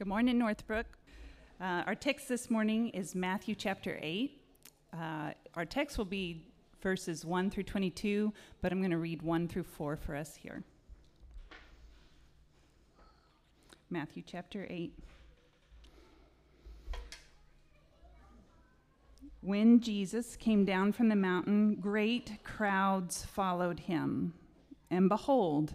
Good morning, Northbrook. Uh, our text this morning is Matthew chapter 8. Uh, our text will be verses 1 through 22, but I'm going to read 1 through 4 for us here. Matthew chapter 8. When Jesus came down from the mountain, great crowds followed him. And behold,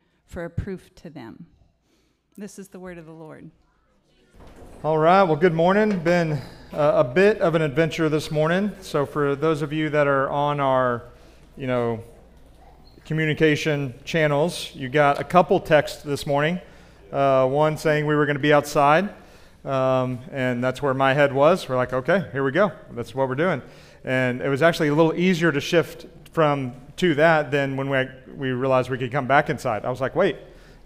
for a proof to them. This is the word of the Lord. All right, well, good morning. Been uh, a bit of an adventure this morning. So, for those of you that are on our, you know, communication channels, you got a couple texts this morning. Uh, one saying we were going to be outside, um, and that's where my head was. We're like, okay, here we go. That's what we're doing. And it was actually a little easier to shift from to that than when we, we realized we could come back inside. I was like, wait,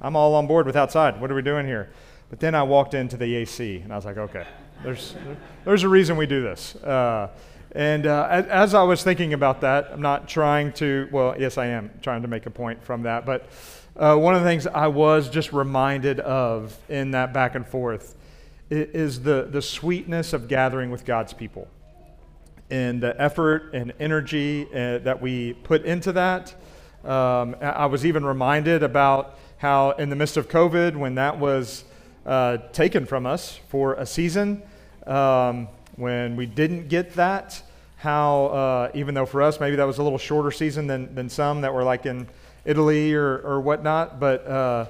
I'm all on board with outside. What are we doing here? But then I walked into the AC and I was like, okay, there's, there's a reason we do this. Uh, and uh, as I was thinking about that, I'm not trying to, well, yes, I am trying to make a point from that. But uh, one of the things I was just reminded of in that back and forth is the, the sweetness of gathering with God's people and the effort and energy uh, that we put into that. Um, I was even reminded about how, in the midst of COVID, when that was uh, taken from us for a season, um, when we didn't get that, how, uh, even though for us maybe that was a little shorter season than, than some that were like in Italy or, or whatnot, but uh,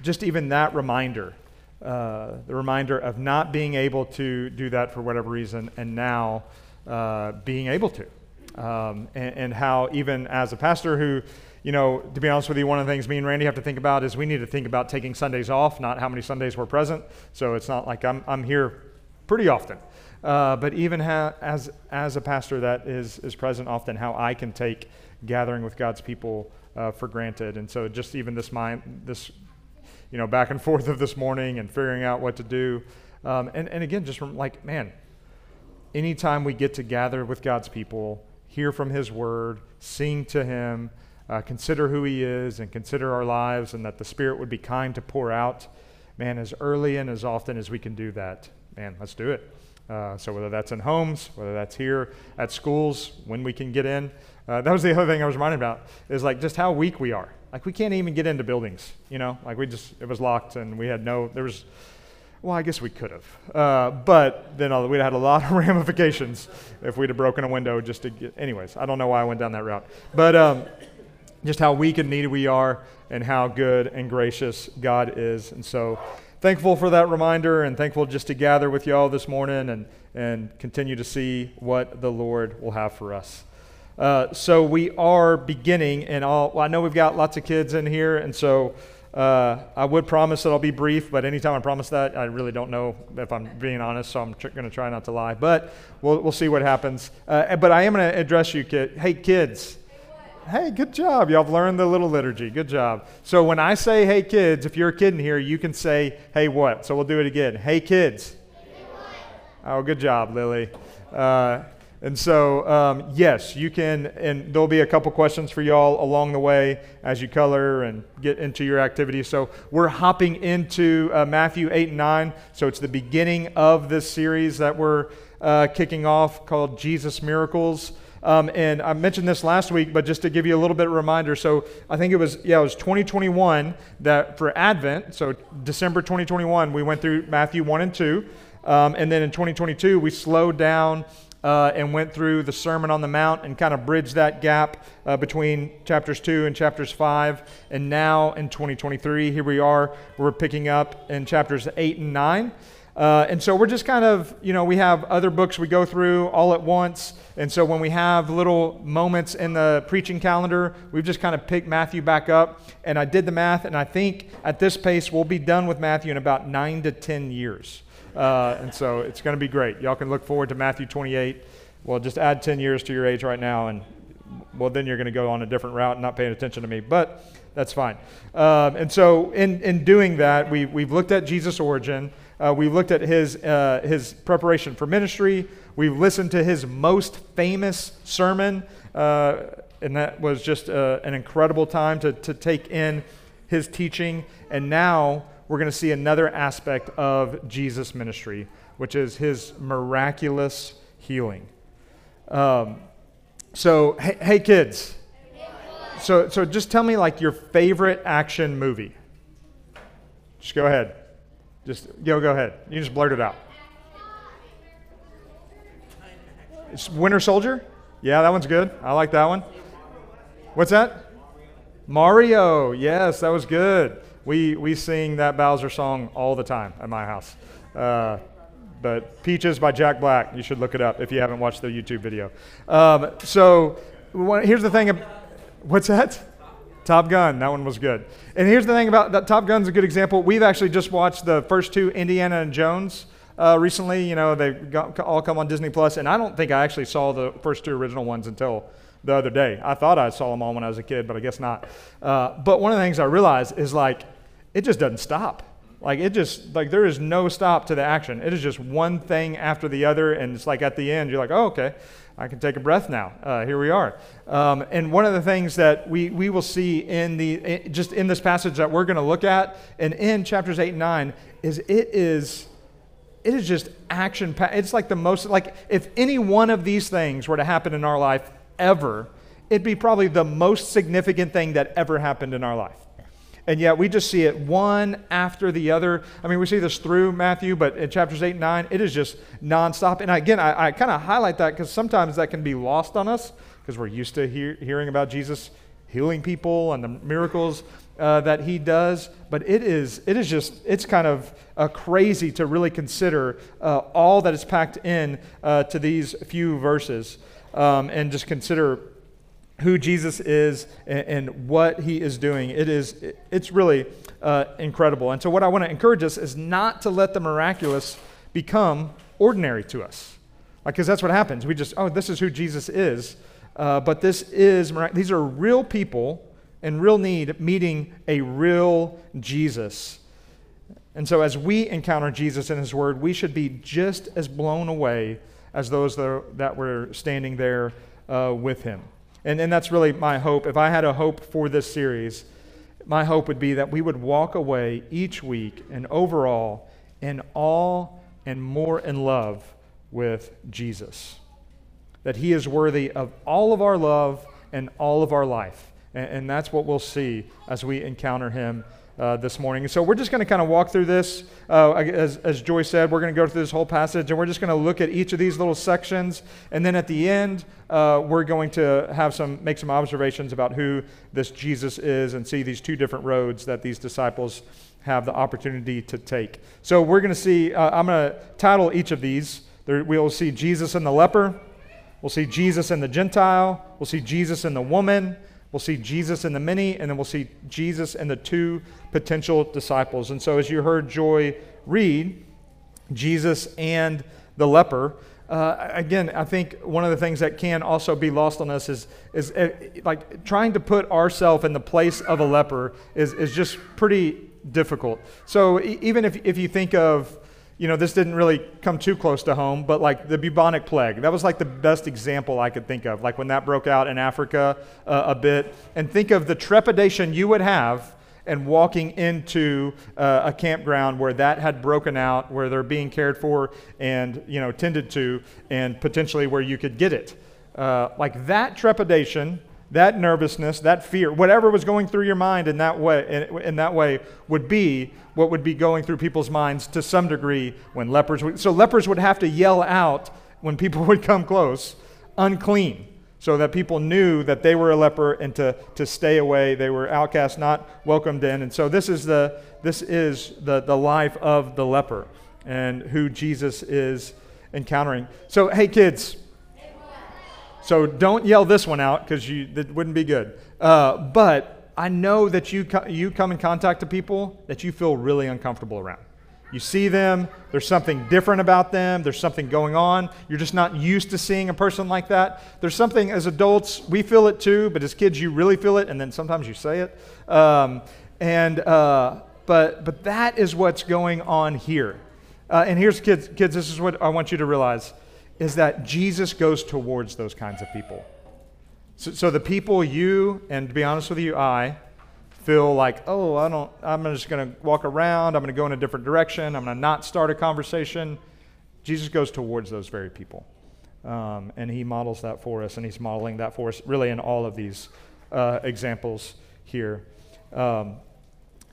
just even that reminder, uh, the reminder of not being able to do that for whatever reason, and now uh, being able to. Um, and, and how, even as a pastor who you know, to be honest with you, one of the things me and Randy have to think about is we need to think about taking Sundays off, not how many Sundays we're present. So it's not like I'm, I'm here pretty often. Uh, but even ha- as, as a pastor that is, is present often, how I can take gathering with God's people uh, for granted. And so just even this mind, this, you know, back and forth of this morning and figuring out what to do. Um, and, and again, just from like, man, anytime we get to gather with God's people, hear from His word, sing to Him, uh, consider who He is and consider our lives, and that the Spirit would be kind to pour out. Man, as early and as often as we can do that, man, let's do it. Uh, so whether that's in homes, whether that's here at schools, when we can get in. Uh, that was the other thing I was reminded about is like just how weak we are. Like we can't even get into buildings, you know. Like we just it was locked and we had no there was. Well, I guess we could have, uh, but then we'd had a lot of ramifications if we'd have broken a window just to get. Anyways, I don't know why I went down that route, but. Um, just how weak and needy we are and how good and gracious God is. And so thankful for that reminder and thankful just to gather with you all this morning and, and continue to see what the Lord will have for us. Uh, so we are beginning, and all, well, I know we've got lots of kids in here, and so uh, I would promise that I'll be brief, but anytime I promise that, I really don't know if I'm being honest, so I'm tr- going to try not to lie. But we'll, we'll see what happens. Uh, but I am going to address you, kid. Hey, kids, Hey, good job. Y'all have learned the little liturgy. Good job. So when I say, hey, kids, if you're a kid in here, you can say, hey, what? So we'll do it again. Hey, kids. Hey, oh, good job, Lily. Uh, and so, um, yes, you can, and there'll be a couple questions for y'all along the way as you color and get into your activities. So, we're hopping into uh, Matthew 8 and 9. So, it's the beginning of this series that we're uh, kicking off called Jesus Miracles. Um, and I mentioned this last week, but just to give you a little bit of reminder. So I think it was, yeah, it was 2021 that for Advent, so December 2021, we went through Matthew 1 and 2. Um, and then in 2022, we slowed down uh, and went through the Sermon on the Mount and kind of bridged that gap uh, between chapters 2 and chapters 5. And now in 2023, here we are, we're picking up in chapters 8 and 9. Uh, and so we're just kind of, you know, we have other books we go through all at once. And so when we have little moments in the preaching calendar, we've just kind of picked Matthew back up. And I did the math, and I think at this pace, we'll be done with Matthew in about nine to 10 years. Uh, and so it's going to be great. Y'all can look forward to Matthew 28. Well, just add 10 years to your age right now, and well, then you're going to go on a different route and not paying attention to me. But that's fine. Um, and so, in, in doing that, we, we've looked at Jesus' origin. Uh, we've looked at his, uh, his preparation for ministry. We've listened to his most famous sermon, uh, and that was just uh, an incredible time to, to take in his teaching. And now we're going to see another aspect of Jesus' ministry, which is his miraculous healing. Um, so, hey, hey kids. So, so just tell me like your favorite action movie. Just go ahead. Just go, go ahead. You just blurt it out. It's Winter Soldier? Yeah, that one's good. I like that one. What's that? Mario. Yes, that was good. We, we sing that Bowser song all the time at my house. Uh, but Peaches by Jack Black. You should look it up if you haven't watched the YouTube video. Um, so here's the thing. What's that? Top Gun. That one was good. And here's the thing about that. Top Gun's a good example. We've actually just watched the first two, Indiana and Jones. Uh, recently, you know, they all come on Disney Plus, and I don't think I actually saw the first two original ones until the other day. I thought I saw them all when I was a kid, but I guess not. Uh, but one of the things I realized is like, it just doesn't stop. Like it just like there is no stop to the action. It is just one thing after the other, and it's like at the end you're like, oh okay, I can take a breath now. Uh, here we are. Um, and one of the things that we we will see in the just in this passage that we're going to look at, and in chapters eight and nine, is it is it is just action. It's like the most like if any one of these things were to happen in our life ever, it'd be probably the most significant thing that ever happened in our life. And yet we just see it one after the other. I mean, we see this through Matthew, but in chapters 8 and 9, it is just nonstop. And again, I, I kind of highlight that because sometimes that can be lost on us because we're used to hear, hearing about Jesus healing people and the miracles uh, that he does. But it is, it is just, it's kind of uh, crazy to really consider uh, all that is packed in uh, to these few verses um, and just consider who Jesus is and, and, what he is doing. It is, it's really uh, incredible. And so, what I want to encourage us is not to let the miraculous become ordinary to us. Because that's what happens. We just, oh, this is who Jesus is. Uh, but this is, these are real people in real need meeting a real Jesus. And so, as we encounter Jesus in his word, we should be just as blown away as those that, that were standing there uh, with him. And, and that's really my hope. If I had a hope for this series, my hope would be that we would walk away each week and overall in awe and more in love with Jesus. That he is worthy of all of our love and all of our life. And, and that's what we'll see as we encounter him uh, this morning. So we're just going to kind of walk through this. Uh, as, as Joy said, we're going to go through this whole passage and we're just going to look at each of these little sections. And then at the end, uh, we're going to have some, make some observations about who this Jesus is and see these two different roads that these disciples have the opportunity to take. So we're going to see, uh, I'm going to title each of these. There, we'll see Jesus and the leper. We'll see Jesus and the Gentile. We'll see Jesus and the woman. We'll see Jesus in the many, and then we'll see Jesus and the two potential disciples. And so, as you heard Joy read, Jesus and the leper, uh, again, I think one of the things that can also be lost on us is, is uh, like trying to put ourselves in the place of a leper is, is just pretty difficult. So, even if, if you think of you know, this didn't really come too close to home, but like the bubonic plague, that was like the best example I could think of. Like when that broke out in Africa uh, a bit, and think of the trepidation you would have and walking into uh, a campground where that had broken out, where they're being cared for and you know tended to, and potentially where you could get it. Uh, like that trepidation that nervousness, that fear, whatever was going through your mind in that way, in, in, that way would be what would be going through people's minds to some degree when lepers would. So lepers would have to yell out when people would come close, unclean, so that people knew that they were a leper and to, to stay away. They were outcast, not welcomed in. And so this is the, this is the, the life of the leper. and who Jesus is encountering. So, hey, kids. So don't yell this one out because that wouldn't be good. Uh, but I know that you, co- you come in contact with people that you feel really uncomfortable around. You see them, there's something different about them, there's something going on. You're just not used to seeing a person like that. There's something, as adults, we feel it too, but as kids, you really feel it, and then sometimes you say it. Um, and, uh, but, but that is what's going on here. Uh, and here's kids, kids, this is what I want you to realize is that Jesus goes towards those kinds of people. So, so the people you, and to be honest with you, I, feel like, oh, I don't, I'm just going to walk around, I'm going to go in a different direction, I'm going to not start a conversation. Jesus goes towards those very people. Um, and he models that for us, and he's modeling that for us really in all of these uh, examples here. Um,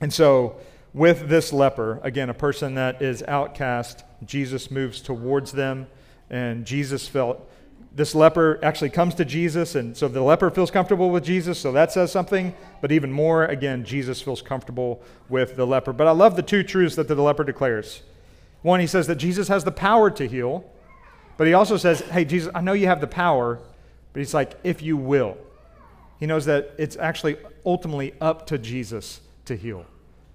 and so, with this leper, again, a person that is outcast, Jesus moves towards them, and Jesus felt this leper actually comes to Jesus, and so the leper feels comfortable with Jesus, so that says something. But even more, again, Jesus feels comfortable with the leper. But I love the two truths that the leper declares. One, he says that Jesus has the power to heal, but he also says, Hey, Jesus, I know you have the power, but he's like, if you will. He knows that it's actually ultimately up to Jesus to heal,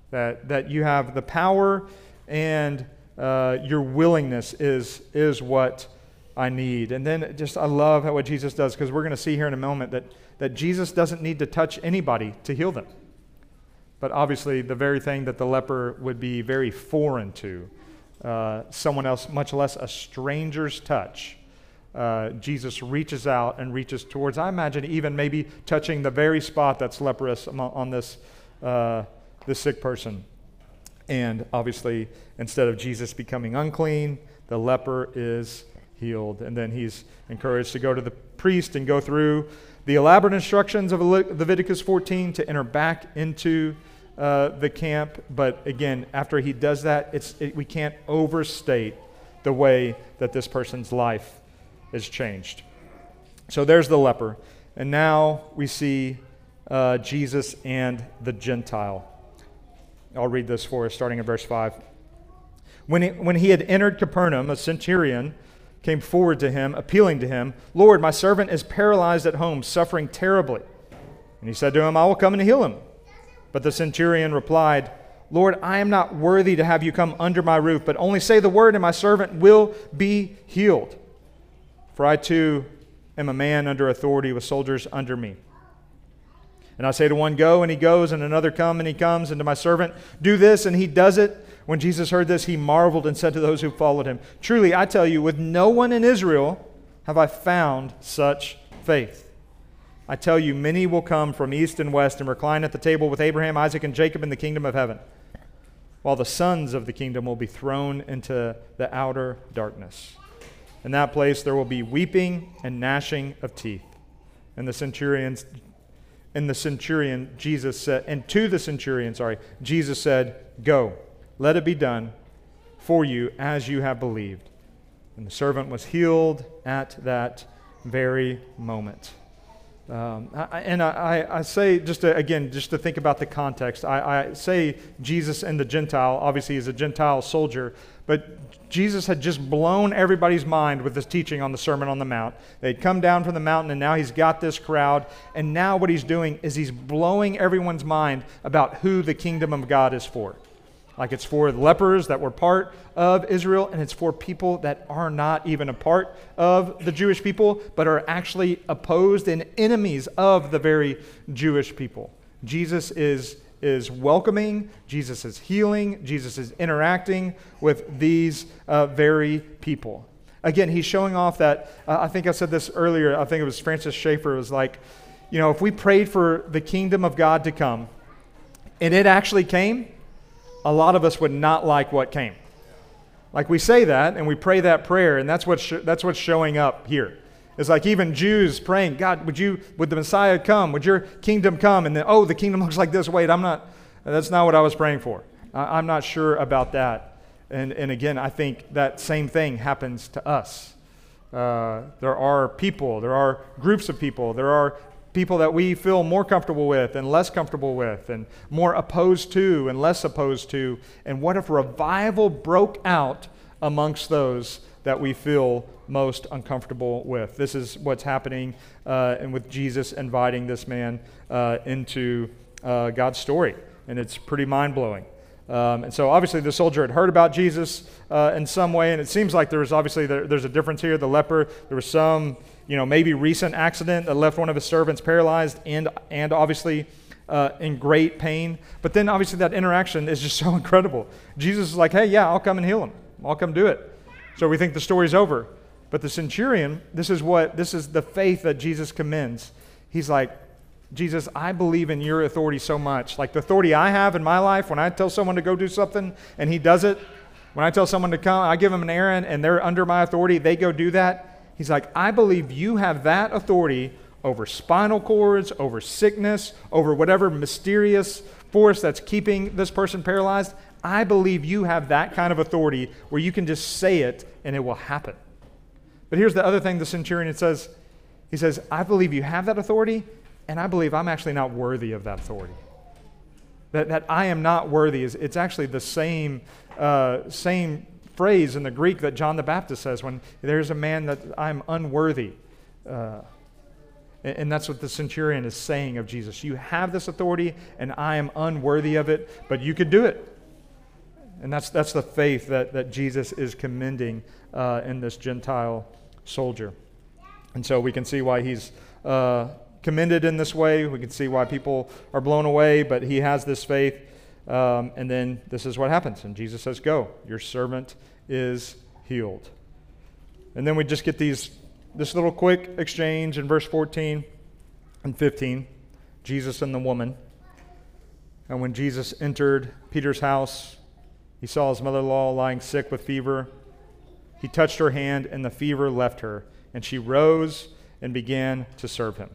that, that you have the power and uh, your willingness is, is what I need. And then just, I love how, what Jesus does because we're going to see here in a moment that, that Jesus doesn't need to touch anybody to heal them. But obviously, the very thing that the leper would be very foreign to, uh, someone else, much less a stranger's touch, uh, Jesus reaches out and reaches towards, I imagine, even maybe touching the very spot that's leprous on this, uh, this sick person. And obviously, instead of Jesus becoming unclean, the leper is healed. And then he's encouraged to go to the priest and go through the elaborate instructions of Leviticus 14 to enter back into uh, the camp. But again, after he does that, it's, it, we can't overstate the way that this person's life is changed. So there's the leper. And now we see uh, Jesus and the Gentile. I'll read this for us, starting in verse 5. When he, when he had entered Capernaum, a centurion came forward to him, appealing to him, Lord, my servant is paralyzed at home, suffering terribly. And he said to him, I will come and heal him. But the centurion replied, Lord, I am not worthy to have you come under my roof, but only say the word, and my servant will be healed. For I too am a man under authority with soldiers under me. And I say to one, Go, and he goes, and another, Come, and he comes, and to my servant, Do this, and he does it. When Jesus heard this, he marveled and said to those who followed him, Truly, I tell you, with no one in Israel have I found such faith. I tell you, many will come from east and west and recline at the table with Abraham, Isaac, and Jacob in the kingdom of heaven, while the sons of the kingdom will be thrown into the outer darkness. In that place there will be weeping and gnashing of teeth. And the centurions and the centurion Jesus said and to the centurion, sorry, Jesus said, "Go." Let it be done for you as you have believed. And the servant was healed at that very moment. Um, I, and I, I, say, just to, again, just to think about the context, I, I say Jesus and the Gentile, obviously, he's a Gentile soldier, but Jesus had just blown everybody's mind with his teaching on the Sermon on the Mount. They'd come down from the mountain, and now he's got this crowd. And now what he's doing is he's blowing everyone's mind about who the kingdom of God is for. Like it's for lepers that were part of Israel, and it's for people that are not even a part of the Jewish people, but are actually opposed and enemies of the very Jewish people. Jesus is, is welcoming, Jesus is healing, Jesus is interacting with these uh, very people. Again, he's showing off that, uh, I think I said this earlier, I think it was Francis Schaeffer, was like, you know, if we prayed for the kingdom of God to come, and it actually came, a lot of us would not like what came. Like we say that and we pray that prayer, and that's what's, sh- that's what's showing up here. It's like even Jews praying, God, would you, would the Messiah come? Would your kingdom come? And then, oh, the kingdom looks like this. Wait, I'm not, that's not what I was praying for. I, I'm not sure about that. And, and again, I think that same thing happens to us. Uh, there are people, there are groups of people, there are people that we feel more comfortable with and less comfortable with, and more opposed to and less opposed to. And what if revival broke out amongst those that we feel most uncomfortable with. This is what's happening uh, and with Jesus inviting this man uh, into uh, God's story. And it's pretty mind blowing. Um, and so obviously the soldier had heard about Jesus uh, in some way, and it seems like there was obviously there, there's a difference here. The leper, there was some, you know, maybe recent accident that left one of his servants paralyzed and and obviously uh, in great pain. But then obviously that interaction is just so incredible. Jesus is like, hey, yeah, I'll come and heal him. I'll come do it. So we think the story's over. But the centurion, this is what this is the faith that Jesus commends. He's like, Jesus, I believe in your authority so much. Like the authority I have in my life, when I tell someone to go do something and he does it, when I tell someone to come, I give them an errand and they're under my authority, they go do that. He's like, I believe you have that authority over spinal cords, over sickness, over whatever mysterious force that's keeping this person paralyzed. I believe you have that kind of authority where you can just say it and it will happen. But here's the other thing the centurion says He says, I believe you have that authority, and I believe I'm actually not worthy of that authority. That, that I am not worthy is it's actually the same, uh, same phrase in the Greek that John the Baptist says when there's a man that I'm unworthy. Uh, and, and that's what the centurion is saying of Jesus. You have this authority, and I am unworthy of it, but you could do it. And that's, that's the faith that, that Jesus is commending uh, in this Gentile soldier. And so we can see why he's uh, commended in this way. We can see why people are blown away, but he has this faith. Um, and then this is what happens. And Jesus says, Go, your servant is healed. And then we just get these this little quick exchange in verse 14 and 15 Jesus and the woman. And when Jesus entered Peter's house, he saw his mother in law lying sick with fever. He touched her hand, and the fever left her, and she rose and began to serve him.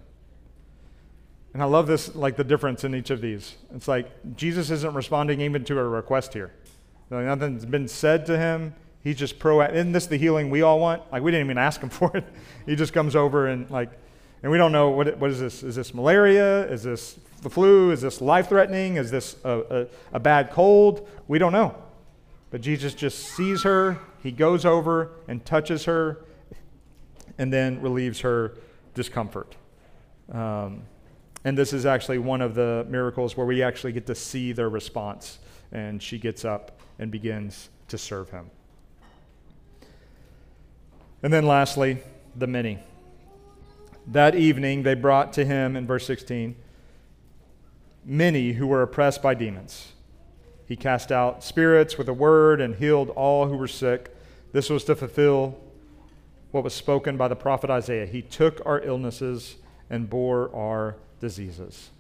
And I love this, like the difference in each of these. It's like Jesus isn't responding even to a request here. Like nothing's been said to him. He's just proactive. Isn't this the healing we all want? Like we didn't even ask him for it. He just comes over and like, and we don't know what, what is this? Is this malaria? Is this the flu? Is this life threatening? Is this a, a, a bad cold? We don't know. But Jesus just sees her. He goes over and touches her and then relieves her discomfort. Um, and this is actually one of the miracles where we actually get to see their response. And she gets up and begins to serve him. And then lastly, the many. That evening they brought to him, in verse 16, many who were oppressed by demons. He cast out spirits with a word and healed all who were sick. This was to fulfill what was spoken by the prophet Isaiah. He took our illnesses and bore our diseases.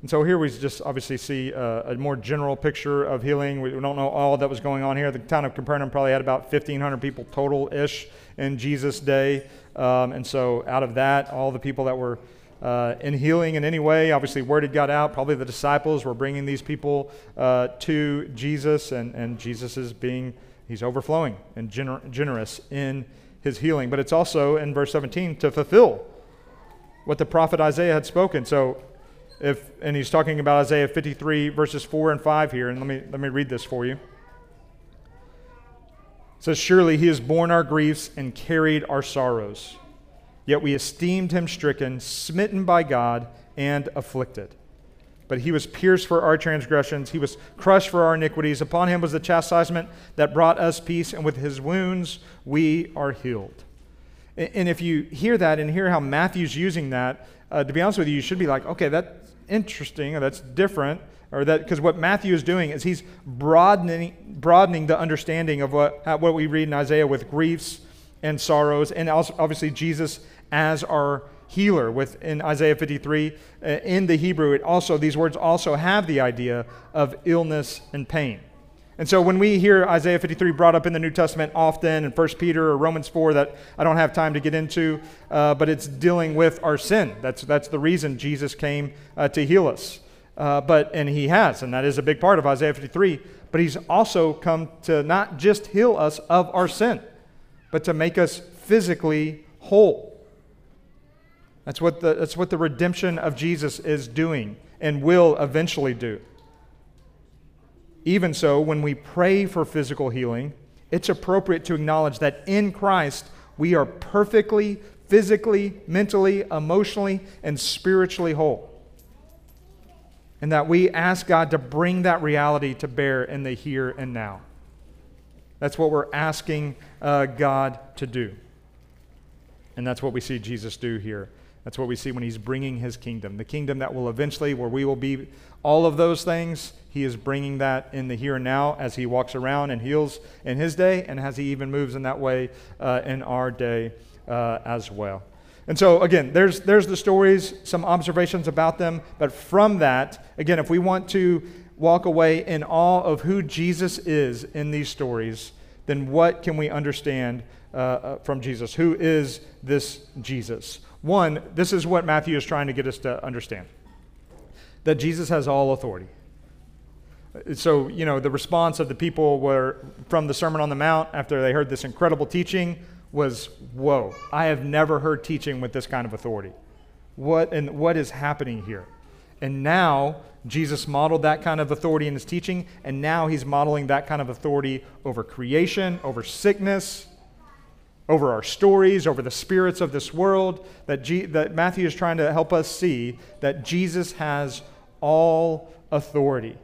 And so here we just obviously see a, a, more general picture of healing. We don't know all that was going on here. The town of Capernaum probably had about 1,500 people total ish in Jesus' day. Um, and so out of that, all the people that were uh, in healing in any way, obviously word had got out. Probably the disciples were bringing these people uh, to Jesus, and, and Jesus is being, he's overflowing and gener- generous in his healing. But it's also in verse 17 to fulfill what the prophet Isaiah had spoken. So, if, and he's talking about Isaiah 53, verses 4 and 5 here, and let me, let me read this for you. It says, Surely he has borne our griefs and carried our sorrows. Yet we esteemed him stricken, smitten by God, and afflicted. But he was pierced for our transgressions, he was crushed for our iniquities. Upon him was the chastisement that brought us peace, and with his wounds we are healed. And if you hear that and hear how Matthew's using that, uh, to be honest with you, you should be like, okay, that's interesting, or that's different, or that because what Matthew is doing is he's broadening broadening the understanding of what what we read in Isaiah with griefs and sorrows, and also obviously Jesus as our healer. With in Isaiah 53, uh, in the Hebrew, it also these words also have the idea of illness and pain. And so when we hear Isaiah 53 brought up in the New Testament often in 1 Peter or Romans 4 that I don't have time to get into, uh, but it's dealing with our sin. That's, that's the reason Jesus came uh, to heal us. Uh, but, and he has, and that is a big part of Isaiah 53. But he's also come to not just heal us of our sin, but to make us physically whole. That's what the, that's what the redemption of Jesus is doing and will eventually do. Even so, when we pray for physical healing, it's appropriate to acknowledge that in Christ we are perfectly, physically, mentally, emotionally, and spiritually whole. And that we ask God to bring that reality to bear in the here and now. That's what we're asking uh, God to do. And that's what we see Jesus do here. That's what we see when he's bringing his kingdom. The kingdom that will eventually, where we will be all of those things, he is bringing that in the here and now as he walks around and heals in his day, and as he even moves in that way uh, in our day uh, as well. And so, again, there's, there's the stories, some observations about them. But from that, again, if we want to walk away in awe of who Jesus is in these stories, then what can we understand uh, uh from Jesus? Who is this Jesus? One, this is what Matthew is trying to get us to understand that Jesus has all authority. So, you know, the response of the people were from the Sermon on the Mount after they heard this incredible teaching was, Whoa, I have never heard teaching with this kind of authority. What, and what is happening here? And now Jesus modeled that kind of authority in his teaching, and now he's modeling that kind of authority over creation, over sickness, over our stories, over the spirits of this world, that, G- that Matthew is trying to help us see that Jesus has all authority.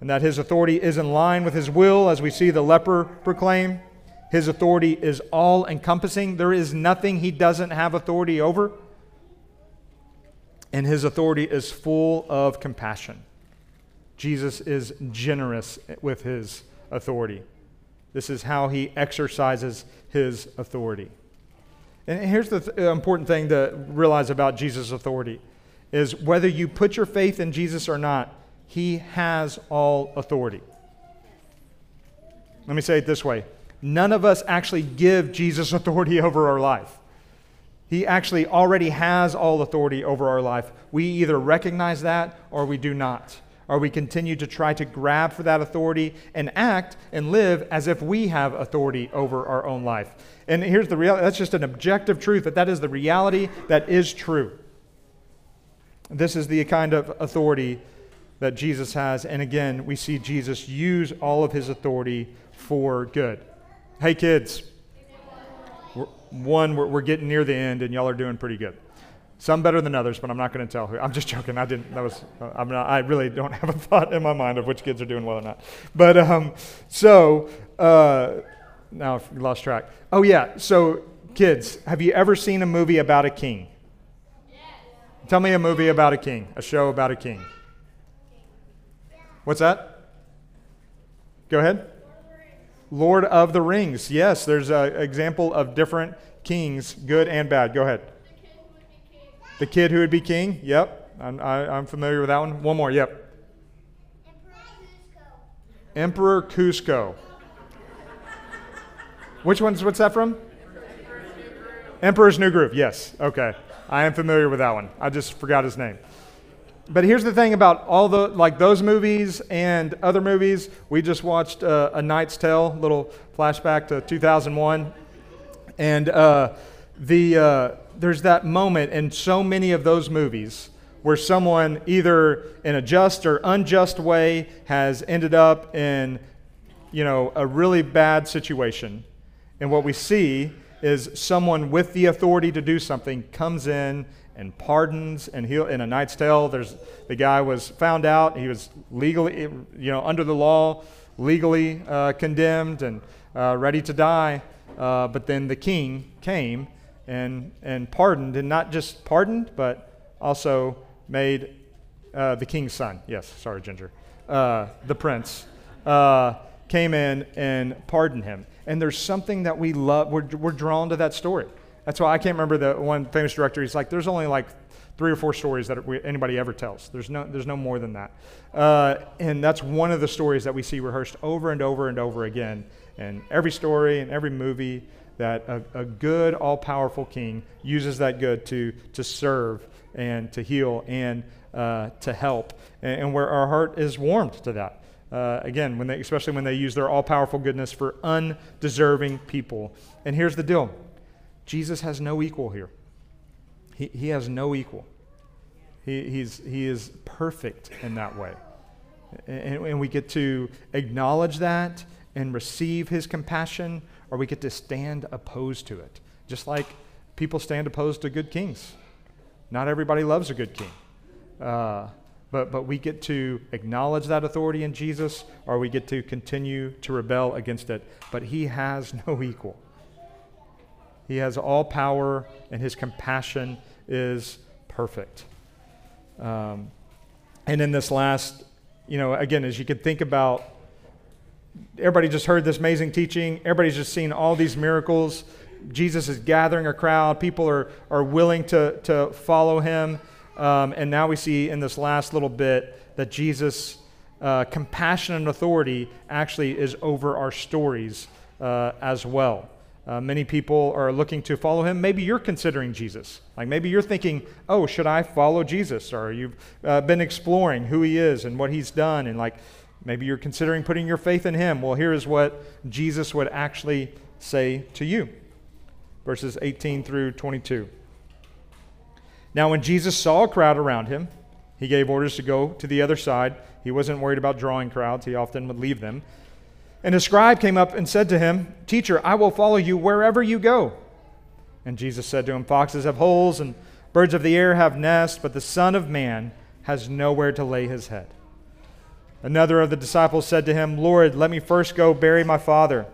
And that his authority is in line with his will, as we see the leper proclaim. His authority is all encompassing. There is nothing he doesn't have authority over. And his authority is full of compassion. Jesus is generous with his authority. This is how he exercises his authority. And here's the th- important thing to realize about Jesus' authority is whether you put your faith in Jesus or not, he has all authority. Let me say it this way. None of us actually give Jesus authority over our life. He actually already has all authority over our life. We either recognize that or we do not or we continue to try to grab for that authority and act and live as if we have authority over our own life. And here's the reality that's just an objective truth that that is the reality that is true. This is the kind of authority that Jesus has. And again, we see Jesus use all of his authority for good. Hey, kids. One, we're, we're getting near the end, and y'all are doing pretty good. Some better than others, but I'm not going to tell who. I'm just joking. I didn't. That was. Uh, I'm not. I really don't have a thought in my mind of which kids are doing well or not. But um, so uh, now I've lost track. Oh yeah. So kids, have you ever seen a movie about a king? Yes. Tell me a movie about a king. A show about a king. What's that? Go ahead. Lord of the Rings. Yes, there's an example of different kings, good and bad. Go ahead. The kid who would be king? Yep. I'm, I, am familiar with that one. One more. Yep. Emperor Kuzco. Which one's, what's that from? Emperor's New Groove. Yes. Okay. I am familiar with that one. I just forgot his name. But here's the thing about all the like those movies and other movies. We just watched uh, A Knight's Tale, little flashback to 2001, and uh, the uh, there's that moment in so many of those movies where someone, either in a just or unjust way, has ended up in, you know, a really bad situation. And what we see is someone with the authority to do something comes in and pardons and he in a knight's tale there's the guy was found out he was legally you know under the law legally uh, condemned and uh, ready to die uh, but then the king came and, and pardoned, and not just pardoned, but also made uh, the king's son, yes, sorry, Ginger, uh, the prince, uh, came in and pardoned him. And there's something that we love, we're, we're drawn to that story. That's why I can't remember the one famous director, he's like, there's only like three or four stories that anybody ever tells. There's no, there's no more than that. Uh, and that's one of the stories that we see rehearsed over and over and over again in every story and every movie that a, a good, all powerful king uses that good to, to serve and to heal and uh, to help, and, and, where our heart is warmed to that. Uh, again, when they, especially when they use their all powerful goodness for undeserving people. And here's the deal Jesus has no equal here. He, he has no equal. He, he's, he is perfect in that way. And, and we get to acknowledge that and receive his compassion, or we get to stand opposed to it. Just like people stand opposed to good kings. Not everybody loves a good king. Uh, but, but we get to acknowledge that authority in Jesus, or we get to continue to rebel against it. But he has no equal. He has all power, and his compassion is perfect. Um, and in this last, you know, again, as you could think about, everybody just heard this amazing teaching, everybody's just seen all these miracles. Jesus is gathering a crowd, people are, are willing to, to follow him. Um, and now we see in this last little bit that Jesus' uh, compassion and authority actually is over our stories uh, as well. Uh, many people are looking to follow him. Maybe you're considering Jesus. Like maybe you're thinking, oh, should I follow Jesus? Or you've uh, been exploring who he is and what he's done. And like maybe you're considering putting your faith in him. Well, here is what Jesus would actually say to you verses 18 through 22. Now, when Jesus saw a crowd around him, he gave orders to go to the other side. He wasn't worried about drawing crowds, he often would leave them. And a scribe came up and said to him, Teacher, I will follow you wherever you go. And Jesus said to him, Foxes have holes, and birds of the air have nests, but the Son of Man has nowhere to lay his head. Another of the disciples said to him, Lord, let me first go bury my father.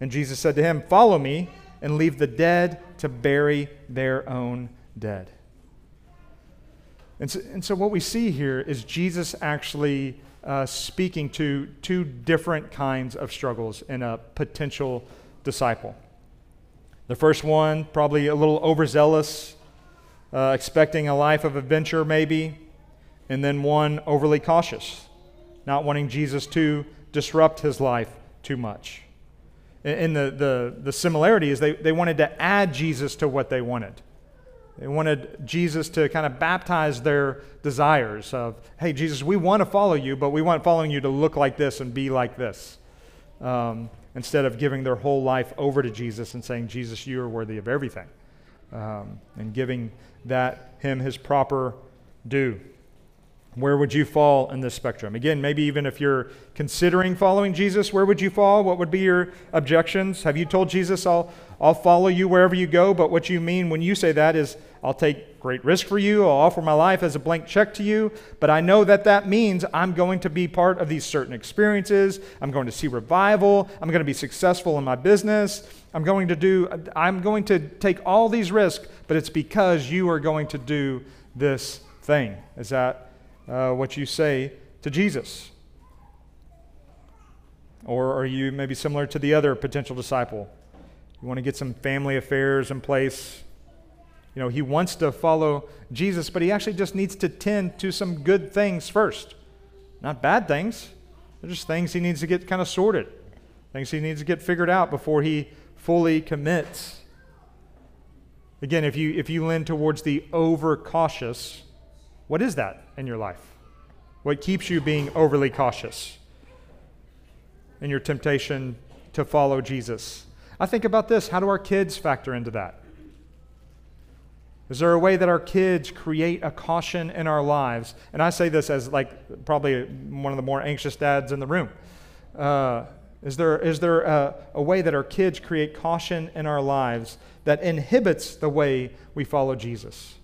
And Jesus said to him, Follow me, and leave the dead to bury their own dead. And so, and so what we see here is Jesus actually uh, speaking to two different kinds of struggles in a potential disciple. The first one, probably a little overzealous, uh, expecting a life of adventure, maybe, and then one overly cautious, not wanting Jesus to disrupt his life too much. And the, the, the similarity is they, they wanted to add Jesus to what they wanted. They wanted Jesus to kind of baptize their desires of, hey, Jesus, we want to follow you, but we want following you to look like this and be like this. Um, instead of giving their whole life over to Jesus and saying, Jesus, you are worthy of everything. Um, and giving that him his proper due. Where would you fall in this spectrum? Again, maybe even if you're considering following Jesus, where would you fall? What would be your objections? Have you told Jesus, I'll, I'll follow you wherever you go? But what you mean when you say that is, I'll take great risk for you. I'll offer my life as a blank check to you. But I know that that means I'm going to be part of these certain experiences. I'm going to see revival. I'm going to be successful in my business. I'm going to do, I'm going to take all these risks, but it's because you are going to do this thing. Is that uh, what you say to Jesus? Or are you maybe similar to the other potential disciple? You want to get some family affairs in place. You know, he wants to follow Jesus, but he actually just needs to tend to some good things first. Not bad things. They're just things he needs to get kind of sorted, things he needs to get figured out before he fully commits. Again, if you, if you lean towards the overcautious, what is that in your life? What keeps you being overly cautious in your temptation to follow Jesus? I think about this how do our kids factor into that? Is there a way that our kids create a caution in our lives? And I say this as like probably one of the more anxious dads in the room. Uh, is there, is there a, a way that our kids create caution in our lives that inhibits the way we follow Jesus?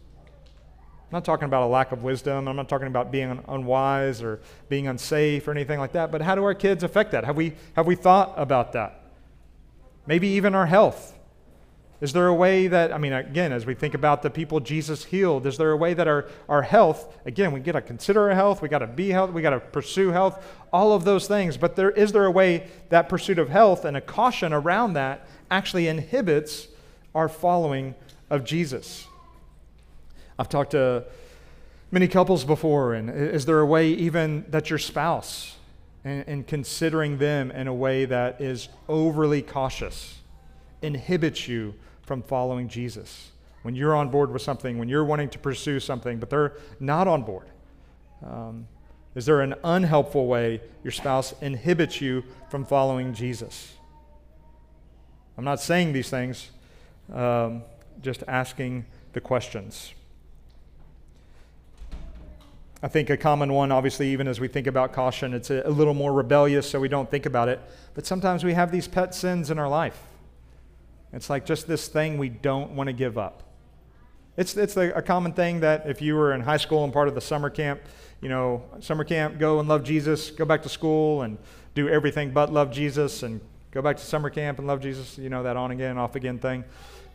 I'm not talking about a lack of wisdom. I'm not talking about being unwise or being unsafe or anything like that. But how do our kids affect that? Have we, have we thought about that? Maybe even our health. Is there a way that, I mean, again, as we think about the people Jesus healed, is there a way that our, our health, again, we got to consider our health, we got to be health, we got to pursue health, all of those things. But there, is there a way that pursuit of health and a caution around that actually inhibits our following of Jesus? I've talked to many couples before, and is there a way even that your spouse, and, and considering them in a way that is overly cautious, inhibits you from following Jesus? When you're on board with something, when you're wanting to pursue something, but they're not on board. Um, is there an unhelpful way your spouse inhibits you from following Jesus? I'm not saying these things, um, just asking the questions. I think a common one, obviously, even as we think about caution, it's a, a little more rebellious, so we don't think about it. But sometimes we have these pet sins in our life. It's like just this thing we don't want to give up. It's, it's a, a common thing that if you were in high school and part of the summer camp, you know, summer camp, go and love Jesus, go back to school and do everything but love Jesus, and go back to summer camp and love Jesus, you know, that on again, off again thing.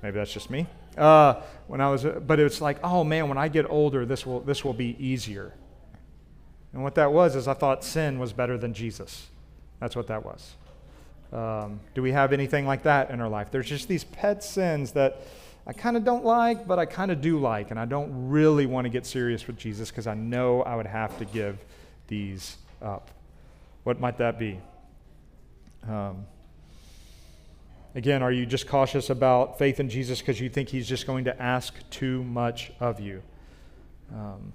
Maybe that's just me. Uh, when I was, but it's like, oh man, when I get older, this will, this will be easier. And what that was is I thought sin was better than Jesus. That's what that was. Um, do we have anything like that in our life? There's just these pet sins that I kind of don't like, but I kind of do like, and I don't really want to get serious with Jesus because I know I would have to give these up. What might that be? Um, again, are you just cautious about faith in Jesus because you think he's just going to ask too much of you? Um,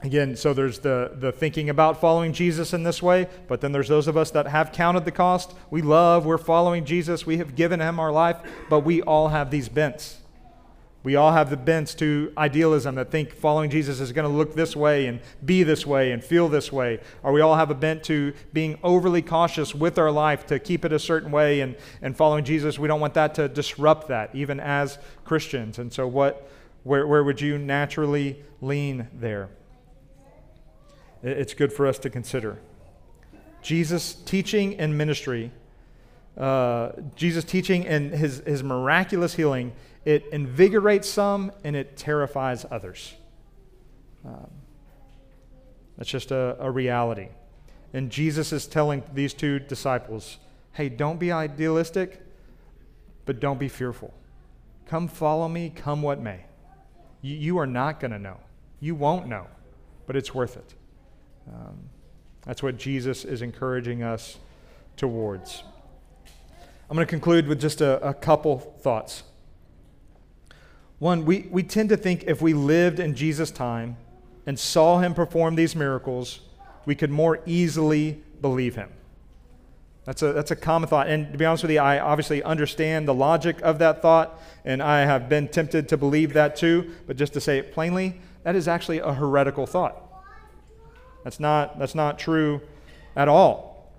Again, so there's the, the thinking about following Jesus in this way, but then there's those of us that have counted the cost. We love, we're following Jesus, we have given him our life, but we all have these bents. We all have the bents to idealism that think following Jesus is going to look this way and be this way and feel this way. Or we all have a bent to being overly cautious with our life to keep it a certain way and, and following Jesus. We don't want that to disrupt that, even as Christians. And so, what, where, where would you naturally lean there? it's good for us to consider. Jesus' teaching and ministry, uh, Jesus' teaching and his, his miraculous healing, it invigorates some and it terrifies others. Um, that's just a, a reality. And Jesus is telling these two disciples hey, don't be idealistic, but don't be fearful. Come follow me, come what may. You, you are not going to know. You won't know, but it's worth it. Um, that's what Jesus is encouraging us towards. I'm going to conclude with just a, a couple thoughts. One, we, we tend to think if we lived in Jesus' time and saw him perform these miracles, we could more easily believe him. That's a, that's a common thought. And to be honest with you, I obviously understand the logic of that thought, and I have been tempted to believe that too. But just to say it plainly, that is actually a heretical thought. That's not, that's not true at all.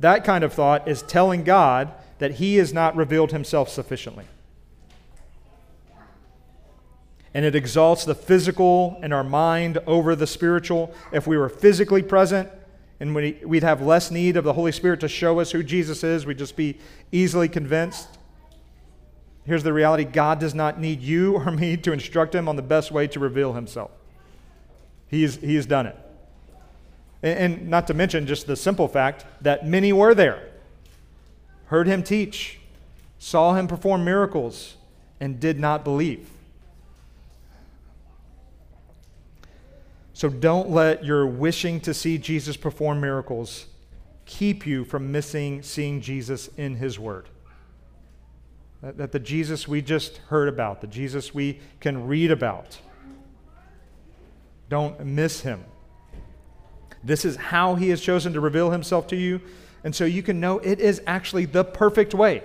That kind of thought is telling God that He has not revealed Himself sufficiently. And it exalts the physical and our mind over the spiritual. If we were physically present, and we'd have less need of the Holy Spirit to show us who Jesus is, we'd just be easily convinced. Here's the reality God does not need you or me to instruct him on the best way to reveal himself. He's, he has done it. And, and not to mention just the simple fact that many were there, heard him teach, saw him perform miracles, and did not believe. So don't let your wishing to see Jesus perform miracles keep you from missing seeing Jesus in his word. That, that, the Jesus we just heard about, the Jesus we can read about, don't miss him. This is how he has chosen to reveal himself to you. And so you can know it is actually the perfect way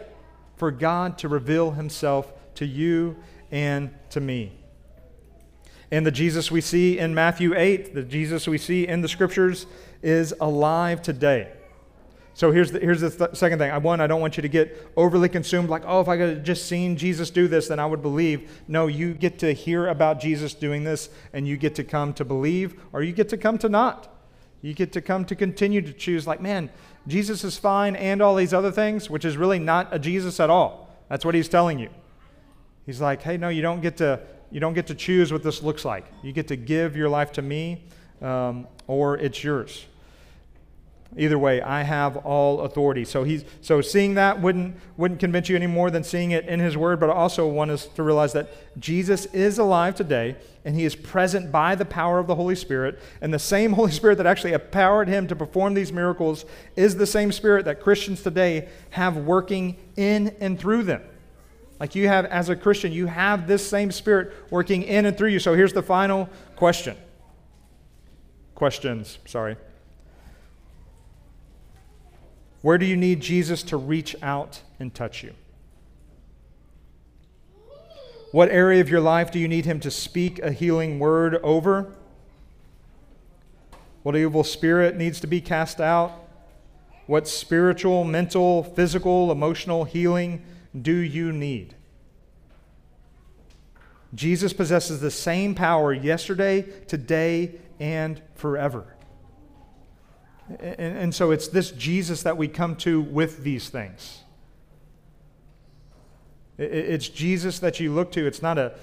for God to reveal himself to you and to me. And the Jesus we see in Matthew 8, the Jesus we see in the scriptures, is alive today. So here's the, here's the th- second thing. I, one, I don't want you to get overly consumed, like, oh, if I could just seen Jesus do this, then I would believe. No, you get to hear about Jesus doing this, and you get to come to believe, or you get to come to not. You get to come to continue to choose, like, man, Jesus is fine and all these other things, which is really not a Jesus at all. That's what he's telling you. He's like, hey, no, you don't get to, you don't get to choose what this looks like. You get to give your life to me, um, or it's yours. Either way, I have all authority. So he's so seeing that wouldn't wouldn't convince you any more than seeing it in his word, but I also want us to realize that Jesus is alive today and he is present by the power of the Holy Spirit, and the same Holy Spirit that actually empowered him to perform these miracles is the same spirit that Christians today have working in and through them. Like you have as a Christian, you have this same spirit working in and through you. So here's the final question. Questions, sorry. Where do you need Jesus to reach out and touch you? What area of your life do you need Him to speak a healing word over? what evil spirit needs to be cast out, what spiritual, mental, physical, emotional healing do you need? Jesus possesses the same power yesterday, today, and forever. And, and, so it's this Jesus that we come to with these things. It's Jesus that you look to. It's not a,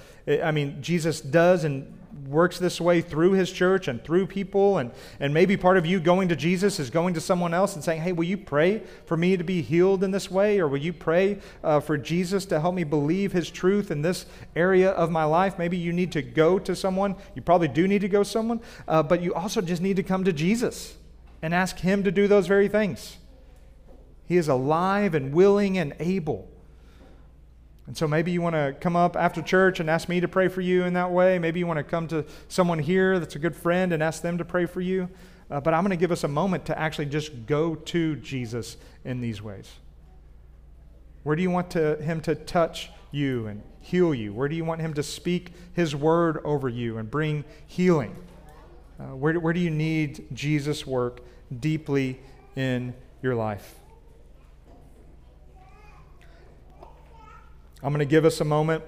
I mean, Jesus does and works this way through his church and through people. And, and maybe part of you going to Jesus is going to someone else and saying, Hey, will you pray for me to be healed in this way? Or will you pray uh, for Jesus to help me believe his truth in this area of my life? Maybe you need to go to someone. You probably do need to go to someone, uh, but you also just need to come to Jesus and ask him to do those very things. He is alive and willing and able. And so maybe you want to come up after church and ask me to pray for you in that way. Maybe you want to come to someone here that's a good friend and ask them to pray for you. Uh, but I'm going to give us a moment to actually just go to Jesus in these ways. Where do you want to, him to touch you and heal you? Where do you want him to speak his word over you and bring healing? Uh, where, where do you need Jesus' work deeply in your life? I'm going to give us a moment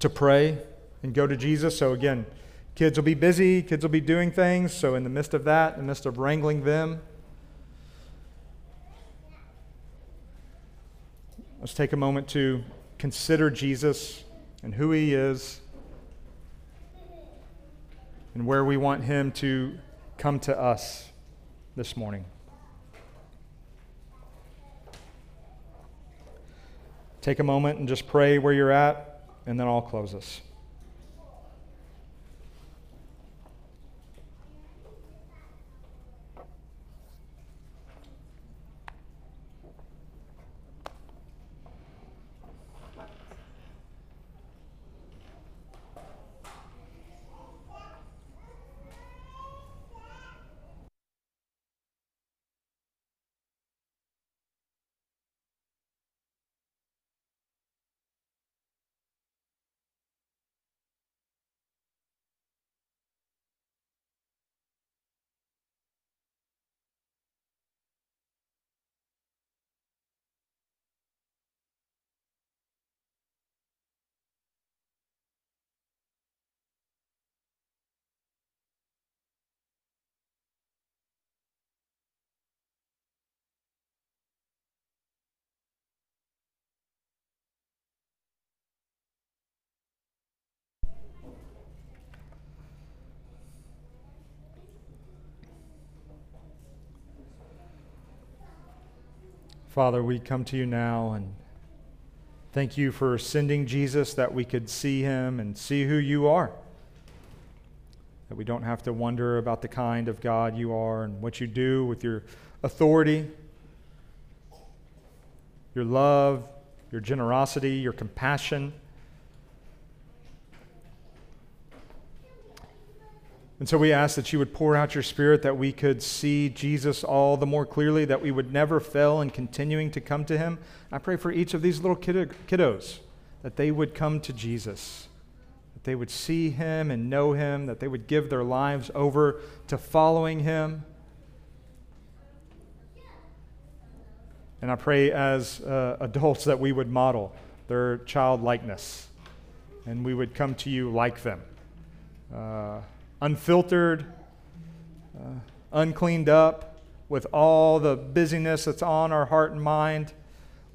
to pray and go to Jesus. So, again, kids will be busy, kids will be doing things. So, in the midst of that, in the midst of wrangling them, let's take a moment to consider Jesus and who he is and where we want him to come to us this morning. Take a moment and just pray where you're at, and then I'll close us. Father, we come to you now and thank you for sending Jesus that we could see him and see who you are. That we don't have to wonder about the kind of God you are and what you do with your authority, your love, your generosity, your compassion. And so we ask that you would pour out your spirit that we could see Jesus all the more clearly, that we would never fail in continuing to come to him. I pray for each of these little kiddos that they would come to Jesus, that they would see him and know him, that they would give their lives over to following him. And I pray as uh, adults that we would model their childlikeness and we would come to you like them. Uh, unfiltered, uh, uncleaned up, with all the busyness that's on our heart and mind,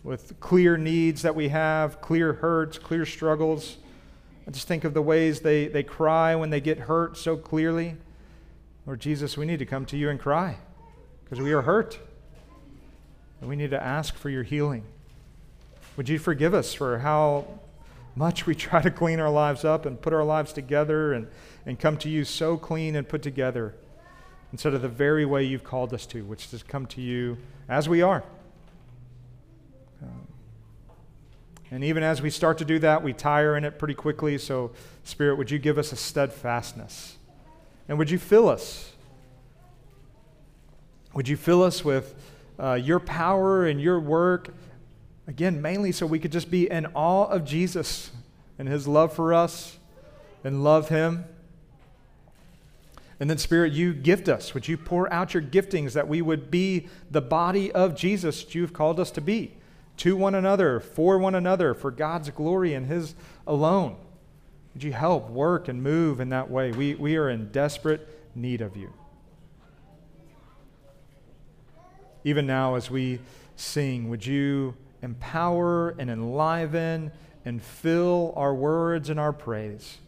with clear needs that we have, clear hurts, clear struggles. I just think of the ways they, they cry when they get hurt so clearly. Lord Jesus, we need to come to you and cry because we are hurt. And we need to ask for your healing. Would you forgive us for how much we try to clean our lives up and put our lives together and, and come to you so clean and put together instead of the very way you've called us to, which is come to you as we are. Um, and even as we start to do that, we tire in it pretty quickly. So, Spirit, would you give us a steadfastness? And would you fill us? Would you fill us with uh, your power and your work? Again, mainly so we could just be in awe of Jesus and his love for us and love him. And then, Spirit, you gift us. Would you pour out your giftings that we would be the body of Jesus that you've called us to be, to one another, for one another, for God's glory and His alone? Would you help work and move in that way? We, we are in desperate need of you. Even now, as we sing, would you empower and enliven and fill our words and our praise?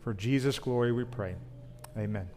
For Jesus' glory we pray. Amen.